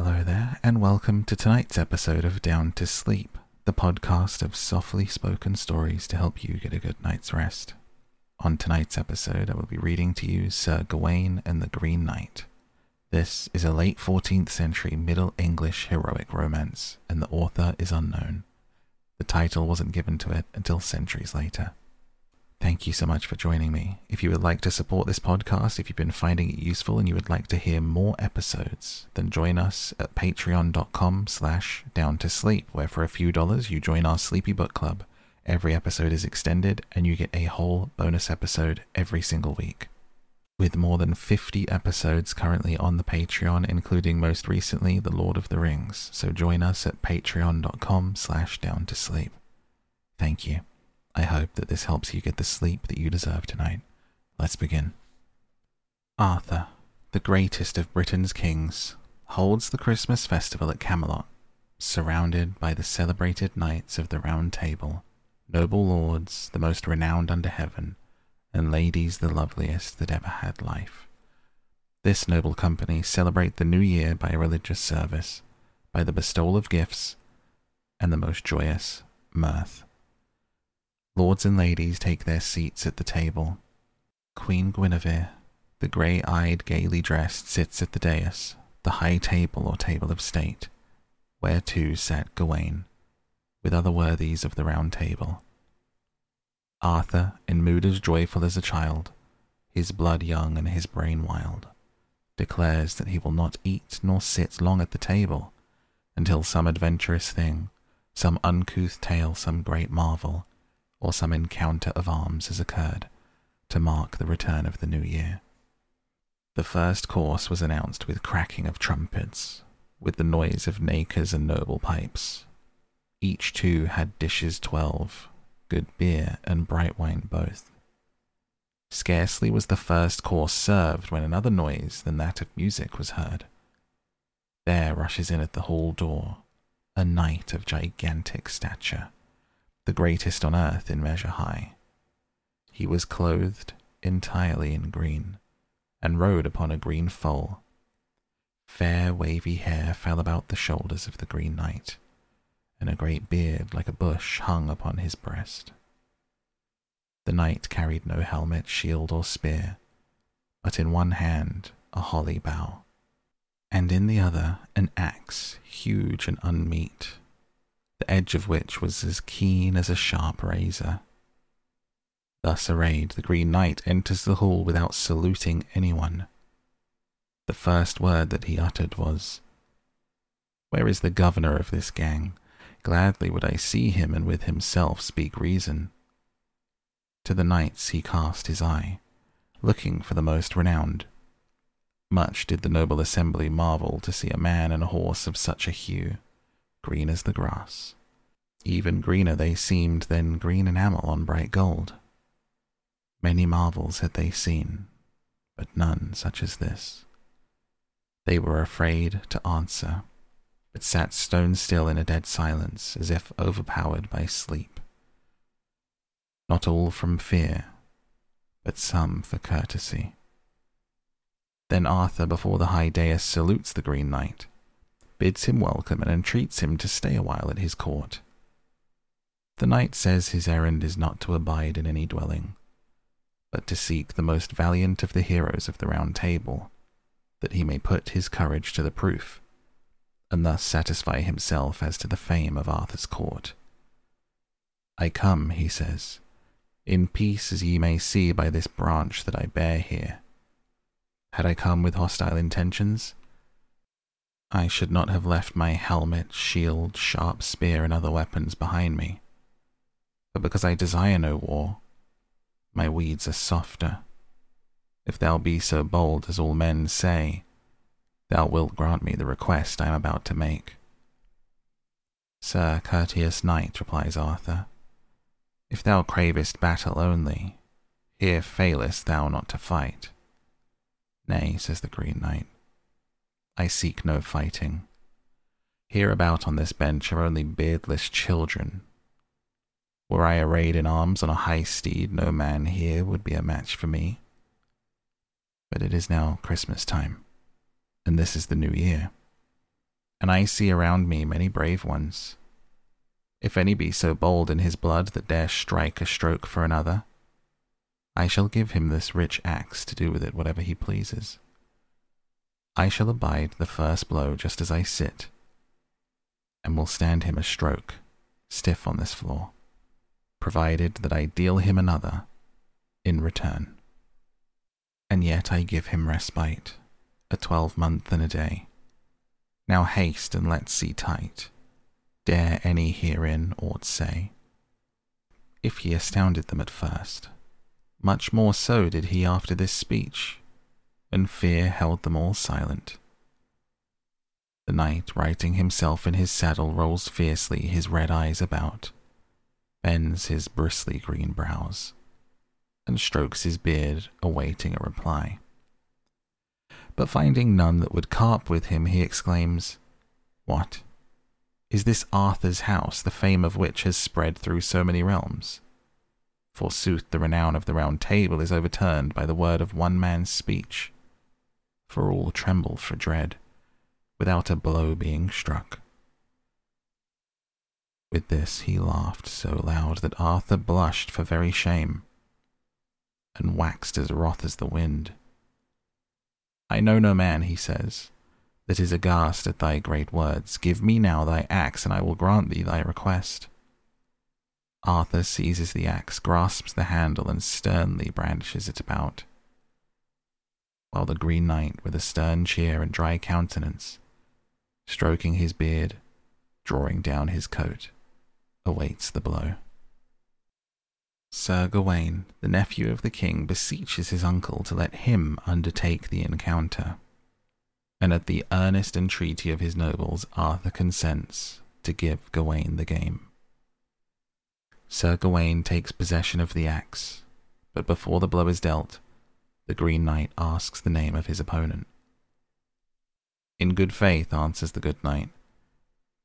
Hello there, and welcome to tonight's episode of Down to Sleep, the podcast of softly spoken stories to help you get a good night's rest. On tonight's episode, I will be reading to you Sir Gawain and the Green Knight. This is a late 14th century Middle English heroic romance, and the author is unknown. The title wasn't given to it until centuries later. Thank you so much for joining me. If you would like to support this podcast, if you've been finding it useful and you would like to hear more episodes, then join us at patreon.com slash down to sleep, where for a few dollars you join our Sleepy Book Club. Every episode is extended and you get a whole bonus episode every single week. With more than 50 episodes currently on the Patreon, including most recently The Lord of the Rings, so join us at patreon.com slash down to sleep. Thank you. I hope that this helps you get the sleep that you deserve tonight. Let's begin. Arthur, the greatest of Britain's kings, holds the Christmas festival at Camelot, surrounded by the celebrated knights of the Round Table, noble lords, the most renowned under heaven, and ladies the loveliest that ever had life. This noble company celebrate the new year by a religious service, by the bestowal of gifts, and the most joyous mirth. Lords and ladies take their seats at the table. Queen Guinevere, the grey eyed, gaily dressed, sits at the dais, the high table or table of state, where too sat Gawain, with other worthies of the round table. Arthur, in mood as joyful as a child, his blood young and his brain wild, declares that he will not eat nor sit long at the table until some adventurous thing, some uncouth tale, some great marvel, or some encounter of arms has occurred to mark the return of the new year. The first course was announced with cracking of trumpets, with the noise of nakers and noble pipes. Each two had dishes twelve, good beer and bright wine both. Scarcely was the first course served when another noise than that of music was heard. There rushes in at the hall door a knight of gigantic stature, the greatest on earth in measure high. He was clothed entirely in green, and rode upon a green foal. Fair wavy hair fell about the shoulders of the Green Knight, and a great beard like a bush hung upon his breast. The knight carried no helmet, shield, or spear, but in one hand a holly bough, and in the other an axe, huge and unmeet, the edge of which was as keen as a sharp razor. Thus arrayed, the Green Knight enters the hall without saluting anyone. The first word that he uttered was, Where is the governor of this gang? Gladly would I see him and with himself speak reason. To the knights he cast his eye, looking for the most renowned. Much did the noble assembly marvel to see a man and a horse of such a hue green as the grass. Even greener they seemed than green enamel on bright gold. Many marvels had they seen, but none such as this. They were afraid to answer, but sat stone still in a dead silence, as if overpowered by sleep. Not all from fear, but some for courtesy. Then Arthur before the high dais salutes the Green Knight, bids him welcome and entreats him to stay a while at his court. The knight says his errand is not to abide in any dwelling, but to seek the most valiant of the heroes of the Round Table, that he may put his courage to the proof, and thus satisfy himself as to the fame of Arthur's court. I come, he says, in peace as ye may see by this branch that I bear here. Had I come with hostile intentions, I should not have left my helmet, shield, sharp spear, and other weapons behind me. But because I desire no war, my weeds are softer. If thou be so bold as all men say, thou wilt grant me the request I am about to make. Sir, courteous knight, replies Arthur, if thou cravest battle only, here failest thou not to fight. Nay, says the Green Knight, I seek no fighting. Here about on this bench are only beardless children. Were I arrayed in arms on a high steed, no man here would be a match for me. But it is now Christmas time, and this is the new year. and I see around me many brave ones. If any be so bold in his blood that dare strike a stroke for another, I shall give him this rich axe to do with it whatever he pleases. I shall abide the first blow just as I sit, and will stand him a stroke, stiff on this floor, provided that I deal him another in return. And yet I give him respite, a twelvemonth and a day. Now haste and let's see tight. Dare any herein aught say? If he astounded them at first, much more so did he after this speech, and fear held them all silent. The knight, righting himself in his saddle, rolls fiercely his red eyes about, bends his bristly green brows, and strokes his beard, awaiting a reply. But finding none that would carp with him, he exclaims, What? Is this Arthur's house, the fame of which has spread through so many realms? Forsooth, the renown of the Round Table is overturned by the word of one man's speech, for all tremble for dread, without a blow being struck. With this he laughed so loud that Arthur blushed for very shame, and waxed as wroth as the wind. I know no man, he says, that is aghast at thy great words. Give me now thy axe, and I will grant thee thy request. Arthur seizes the axe, grasps the handle, and sternly brandishes it about, while the Green Knight, with a stern cheer and dry countenance, stroking his beard, drawing down his coat, awaits the blow. Sir Gawain, the nephew of the king, beseeches his uncle to let him undertake the encounter, and at the earnest entreaty of his nobles, Arthur consents to give Gawain the game. Sir Gawain takes possession of the axe, but before the blow is dealt, the Green Knight asks the name of his opponent. In good faith, answers the good knight,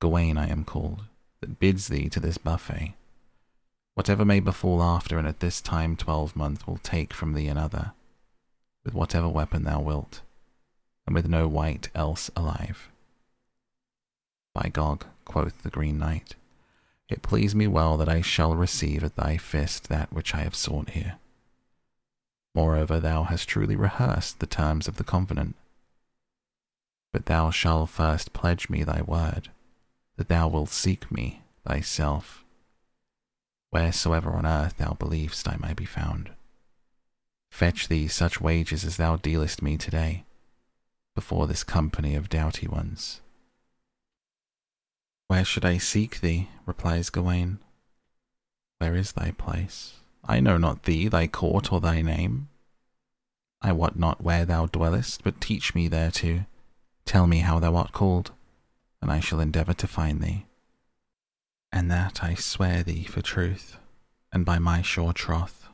Gawain I am called, that bids thee to this buffet. Whatever may befall after, and at this time twelvemonth will take from thee another, with whatever weapon thou wilt, and with no wight else alive. By Gog, quoth the Green Knight, it please me well that I shall receive at thy fist that which I have sought here. Moreover, thou hast truly rehearsed the terms of the covenant. But thou shalt first pledge me thy word, that thou wilt seek me thyself, wheresoever on earth thou believest I may be found. Fetch thee such wages as thou dealest me today, before this company of doughty ones. Where should I seek thee? replies Gawain. Where is thy place? I know not thee, thy court, or thy name. I wot not where thou dwellest, but teach me thereto. Tell me how thou art called, and I shall endeavour to find thee. And that I swear thee for truth, and by my sure troth.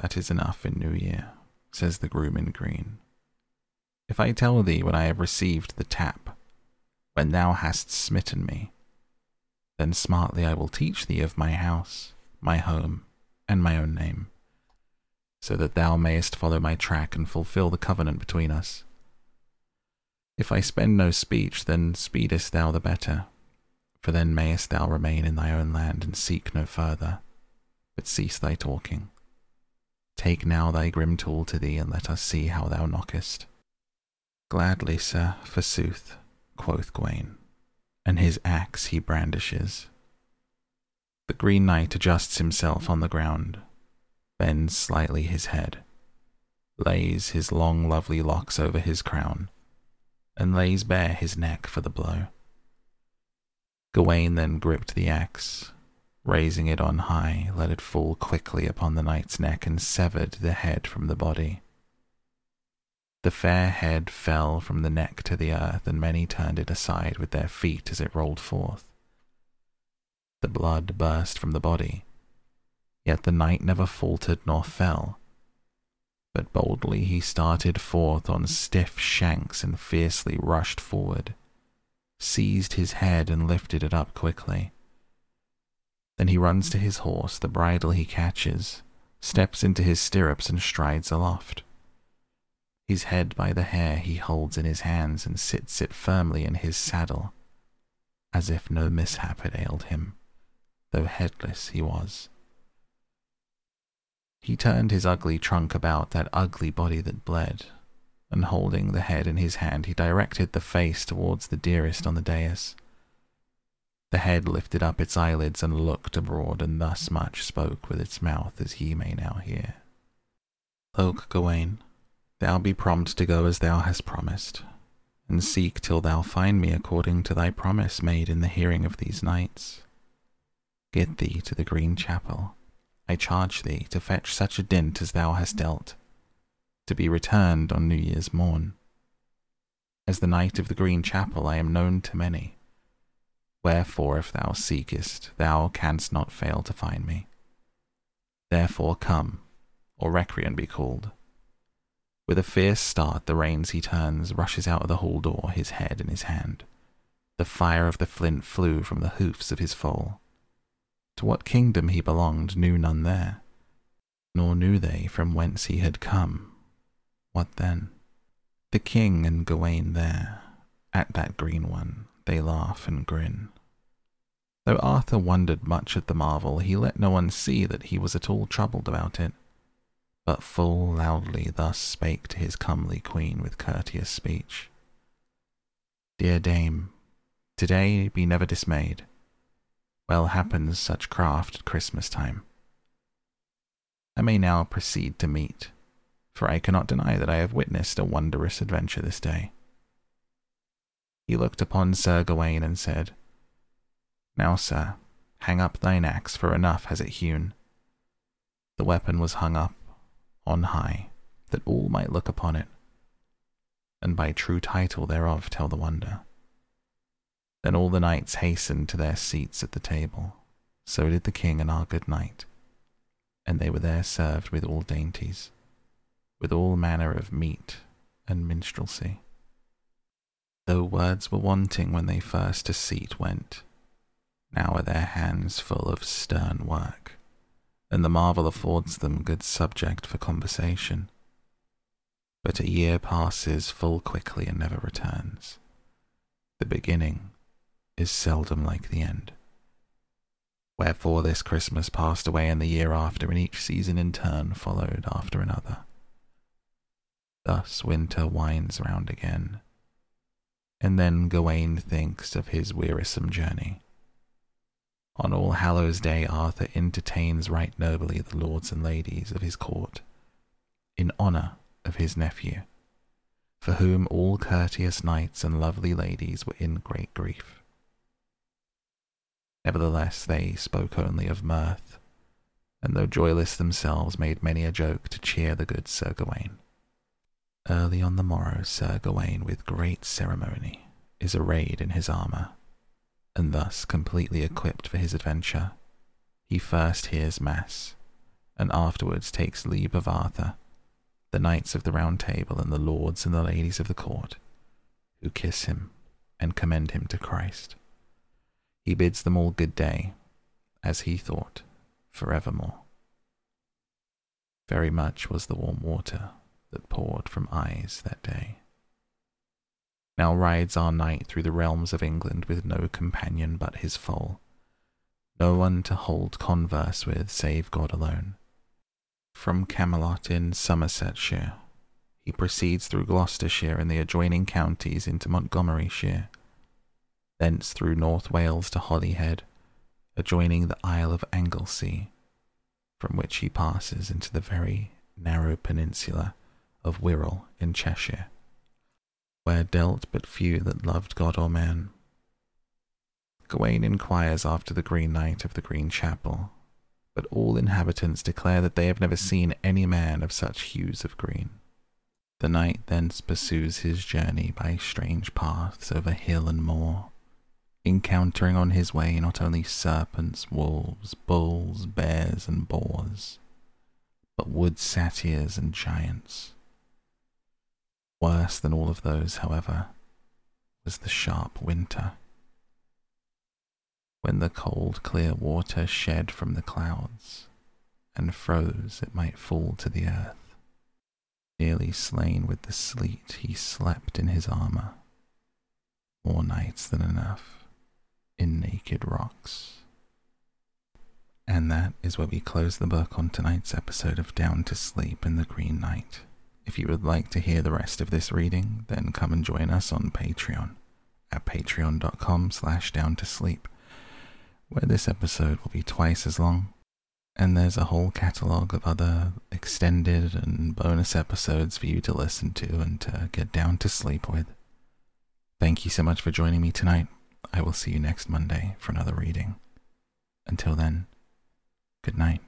That is enough in New Year, says the groom in green. If I tell thee when I have received the tap, when thou hast smitten me. Then smartly I will teach thee of my house, my home, and my own name, so that thou mayest follow my track and fulfill the covenant between us. If I spend no speech, then speedest thou the better, for then mayest thou remain in thy own land and seek no further, but cease thy talking. Take now thy grim tool to thee, and let us see how thou knockest. Gladly, sir, forsooth, quoth Gawain, and his axe he brandishes. The Green Knight adjusts himself on the ground, bends slightly his head, lays his long lovely locks over his crown, and lays bare his neck for the blow. Gawain then gripped the axe, raising it on high, let it fall quickly upon the knight's neck, and severed the head from the body. The fair head fell from the neck to the earth, and many turned it aside with their feet as it rolled forth. The blood burst from the body, yet the knight never faltered nor fell, but boldly he started forth on stiff shanks and fiercely rushed forward, seized his head and lifted it up quickly. Then he runs to his horse, the bridle he catches, steps into his stirrups and strides aloft. his head by the hair he holds in his hands and sits it firmly in his saddle, as if no mishap had ailed him, though headless he was. He turned his ugly trunk about that ugly body that bled, and holding the head in his hand, he directed the face towards the dearest on the dais. The head lifted up its eyelids and looked abroad, and thus much spoke with its mouth as ye may now hear. Loke Gawain, thou be prompt to go as thou hast promised, and seek till thou find me according to thy promise made in the hearing of these knights. Get thee to the Green Chapel. I charge thee to fetch such a dint as thou hast dealt, to be returned on New Year's morn. As the knight of the Green Chapel, I am known to many. Wherefore, if thou seekest, thou canst not fail to find me. Therefore come, or Recreant be called. With a fierce start, the reins he turns, rushes out of the hall door, his head in his hand. The fire of the flint flew from the hoofs of his foal. To what kingdom he belonged knew none there, nor knew they from whence he had come. What then? The king and Gawain there, at that green one, they laugh and grin. Though Arthur wondered much at the marvel, he let no one see that he was at all troubled about it, but full loudly thus spake to his comely queen with courteous speech. Dear dame, today be never dismayed. Well happens such craft at Christmas time. I may now proceed to meat, for I cannot deny that I have witnessed a wondrous adventure this day. He looked upon Sir Gawain and said, Now, sir, hang up thine axe, for enough has it hewn. The weapon was hung up on high, that all might look upon it, and by true title thereof tell the wonder. Then all the knights hastened to their seats at the table, so did the king and our good knight, and they were there served with all dainties, with all manner of meat and minstrelsy though words were wanting when they first to seat went. Now are their hands full of stern work, and the marvel affords them good subject for conversation. But a year passes full quickly and never returns. The beginning is seldom like the end. Wherefore this Christmas passed away and the year after, and each season in turn followed after another. Thus winter winds round again, and then Gawain thinks of his wearisome journey. On All Hallows Day, Arthur entertains right nobly the lords and ladies of his court, in honour of his nephew, for whom all courteous knights and lovely ladies were in great grief. Nevertheless, they spoke only of mirth, and though joyless themselves, made many a joke to cheer the good Sir Gawain. Early on the morrow, Sir Gawain, with great ceremony, is arrayed in his armour, and thus completely equipped for his adventure. He first hears Mass, and afterwards takes leave of Arthur, the knights of the Round Table, and the lords and the ladies of the court, who kiss him and commend him to Christ. He bids them all good day, as he thought, for evermore. Very much was the warm water that poured from eyes that day. Now rides our knight through the realms of England with no companion but his foal, no one to hold converse with save God alone. From Camelot in Somersetshire, he proceeds through Gloucestershire and the adjoining counties into Montgomeryshire, thence through North Wales to Holyhead, adjoining the Isle of Anglesey, from which he passes into the very narrow peninsula of Wirral in Cheshire, where dealt but few that loved God or man. Gawain inquires after the Green Knight of the Green Chapel, but all inhabitants declare that they have never seen any man of such hues of green. The knight thence pursues his journey by strange paths over hill and moor, encountering on his way not only serpents, wolves, bulls, bears, and boars, but wood satyrs and giants. Worse than all of those, however, was the sharp winter. When the cold, clear water shed from the clouds and froze, it might fall to the earth. Nearly slain with the sleet, he slept in his armor. More nights than enough in naked rocks. And that is where we close the book on tonight's episode of Down to Sleep in the Green Knight. If you would like to hear the rest of this reading, then come and join us on Patreon at patreon.com slash down to sleep, where this episode will be twice as long and there's a whole catalogue of other extended and bonus episodes for you to listen to and to get down to sleep with. Thank you so much for joining me tonight. I will see you next Monday for another reading. Until then, good night.